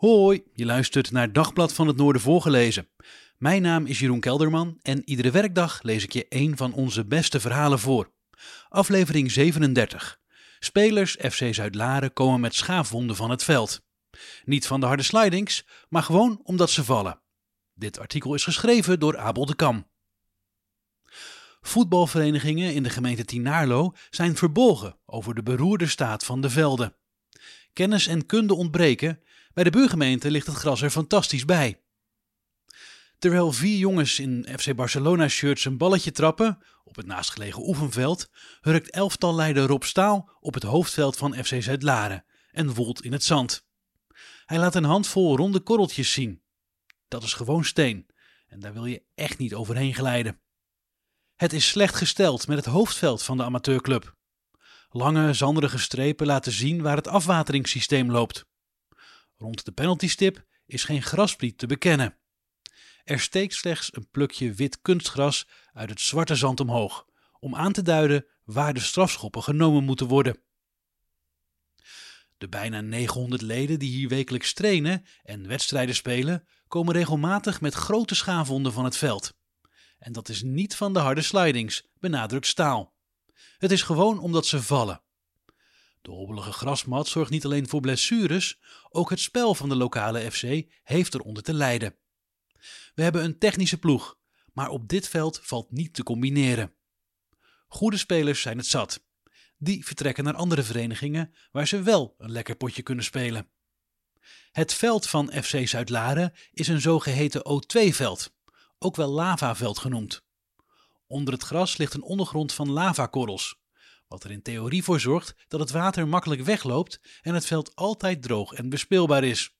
Hoi, je luistert naar Dagblad van het Noorden voorgelezen. Mijn naam is Jeroen Kelderman en iedere werkdag lees ik je een van onze beste verhalen voor. Aflevering 37. Spelers FC Zuid-Laren komen met schaafwonden van het veld. Niet van de harde slidings, maar gewoon omdat ze vallen. Dit artikel is geschreven door Abel de Kam. Voetbalverenigingen in de gemeente Tinaarlo zijn verbolgen over de beroerde staat van de velden. Kennis en kunde ontbreken. Bij de buurgemeente ligt het gras er fantastisch bij. Terwijl vier jongens in FC Barcelona shirts een balletje trappen op het naastgelegen oefenveld, hurkt elftal leider Rob Staal op het hoofdveld van FC Zuid-Laren en woelt in het zand. Hij laat een handvol ronde korreltjes zien. Dat is gewoon steen en daar wil je echt niet overheen glijden. Het is slecht gesteld met het hoofdveld van de amateurclub. Lange, zanderige strepen laten zien waar het afwateringssysteem loopt. Rond de penaltystip is geen graspriet te bekennen. Er steekt slechts een plukje wit kunstgras uit het zwarte zand omhoog, om aan te duiden waar de strafschoppen genomen moeten worden. De bijna 900 leden die hier wekelijks trainen en wedstrijden spelen, komen regelmatig met grote schaafwonden van het veld. En dat is niet van de harde slidings, benadrukt Staal. Het is gewoon omdat ze vallen. De hobbelige grasmat zorgt niet alleen voor blessures, ook het spel van de lokale FC heeft eronder te lijden. We hebben een technische ploeg, maar op dit veld valt niet te combineren. Goede spelers zijn het zat. Die vertrekken naar andere verenigingen waar ze wel een lekker potje kunnen spelen. Het veld van FC Zuid-Laren is een zogeheten O2-veld, ook wel lavaveld genoemd. Onder het gras ligt een ondergrond van lavakorrels, wat er in theorie voor zorgt dat het water makkelijk wegloopt en het veld altijd droog en bespeelbaar is.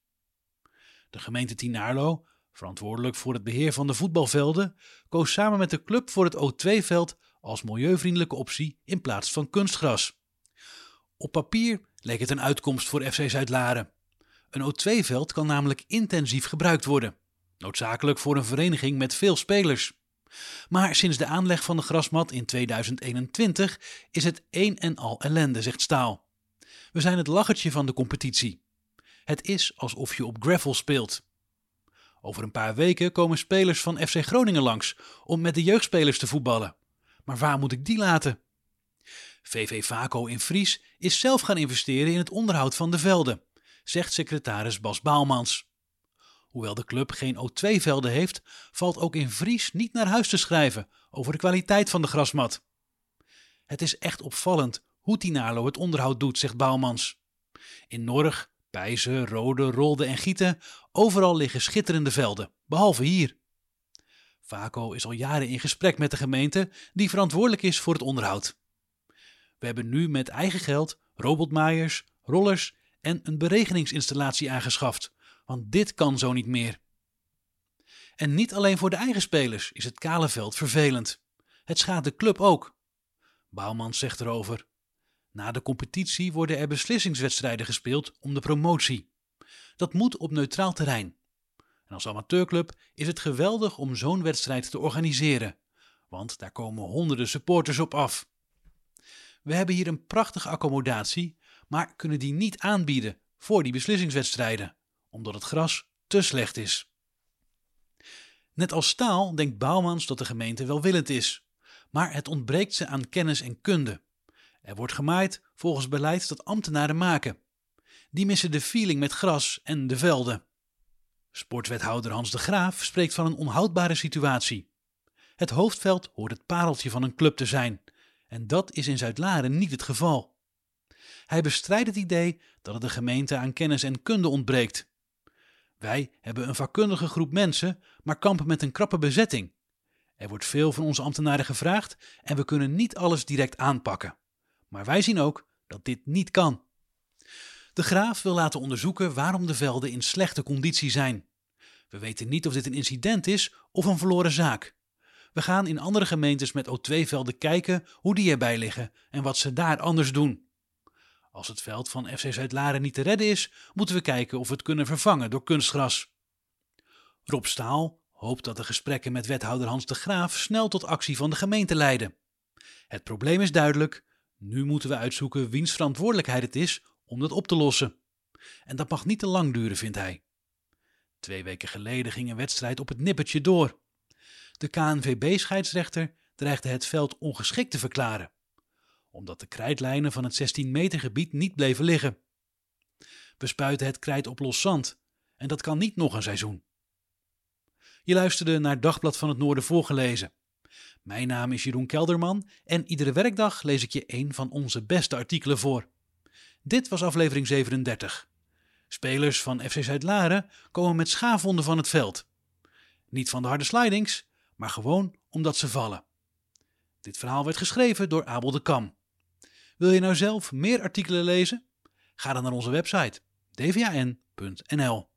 De gemeente Tinaarlo, verantwoordelijk voor het beheer van de voetbalvelden, koos samen met de club voor het O2-veld als milieuvriendelijke optie in plaats van kunstgras. Op papier leek het een uitkomst voor FC Zuid-Laren. Een O2-veld kan namelijk intensief gebruikt worden, noodzakelijk voor een vereniging met veel spelers. Maar sinds de aanleg van de grasmat in 2021 is het een en al ellende, zegt Staal. We zijn het lachertje van de competitie. Het is alsof je op gravel speelt. Over een paar weken komen spelers van FC Groningen langs om met de jeugdspelers te voetballen. Maar waar moet ik die laten? VV Vaco in Fries is zelf gaan investeren in het onderhoud van de velden, zegt secretaris Bas Baalmans. Hoewel de club geen O2-velden heeft, valt ook in Fries niet naar huis te schrijven over de kwaliteit van de grasmat. Het is echt opvallend hoe Tinalo het onderhoud doet, zegt Bouwmans. In Norg, Pijzen, Rode, Rolde en Gieten, overal liggen schitterende velden, behalve hier. Vaco is al jaren in gesprek met de gemeente die verantwoordelijk is voor het onderhoud. We hebben nu met eigen geld robotmaaiers, rollers en een beregeningsinstallatie aangeschaft, want dit kan zo niet meer. En niet alleen voor de eigen spelers is het kale veld vervelend. Het schaadt de club ook. Bouwman zegt erover. Na de competitie worden er beslissingswedstrijden gespeeld om de promotie. Dat moet op neutraal terrein. En als amateurclub is het geweldig om zo'n wedstrijd te organiseren, want daar komen honderden supporters op af. We hebben hier een prachtige accommodatie, maar kunnen die niet aanbieden voor die beslissingswedstrijden omdat het gras te slecht is. Net als staal denkt Bouwmans dat de gemeente welwillend is, maar het ontbreekt ze aan kennis en kunde. Er wordt gemaaid volgens beleid dat ambtenaren maken. Die missen de feeling met gras en de velden. Sportwethouder Hans de Graaf spreekt van een onhoudbare situatie. Het hoofdveld hoort het pareltje van een club te zijn, en dat is in Zuid-Laren niet het geval. Hij bestrijdt het idee dat het de gemeente aan kennis en kunde ontbreekt. Wij hebben een vakkundige groep mensen, maar kampen met een krappe bezetting. Er wordt veel van onze ambtenaren gevraagd en we kunnen niet alles direct aanpakken. Maar wij zien ook dat dit niet kan. De graaf wil laten onderzoeken waarom de velden in slechte conditie zijn. We weten niet of dit een incident is of een verloren zaak. We gaan in andere gemeentes met O2-velden kijken hoe die erbij liggen en wat ze daar anders doen. Als het veld van FC Zuid-Laren niet te redden is, moeten we kijken of we het kunnen vervangen door kunstgras. Rob Staal hoopt dat de gesprekken met wethouder Hans de Graaf snel tot actie van de gemeente leiden. Het probleem is duidelijk. Nu moeten we uitzoeken wiens verantwoordelijkheid het is om dat op te lossen. En dat mag niet te lang duren, vindt hij. Twee weken geleden ging een wedstrijd op het nippertje door. De KNVB-scheidsrechter dreigde het veld ongeschikt te verklaren, omdat de krijtlijnen van het 16 meter gebied niet bleven liggen. We spuiten het krijt op los zand en dat kan niet nog een seizoen. Je luisterde naar Dagblad van het Noorden voorgelezen. Mijn naam is Jeroen Kelderman en iedere werkdag lees ik je een van onze beste artikelen voor. Dit was aflevering 37. Spelers van FC Zuid-Laren komen met schaafwonden van het veld. Niet van de harde slidings, maar gewoon omdat ze vallen. Dit verhaal werd geschreven door Abel de Kam. Wil je nou zelf meer artikelen lezen? Ga dan naar onze website dvan.nl.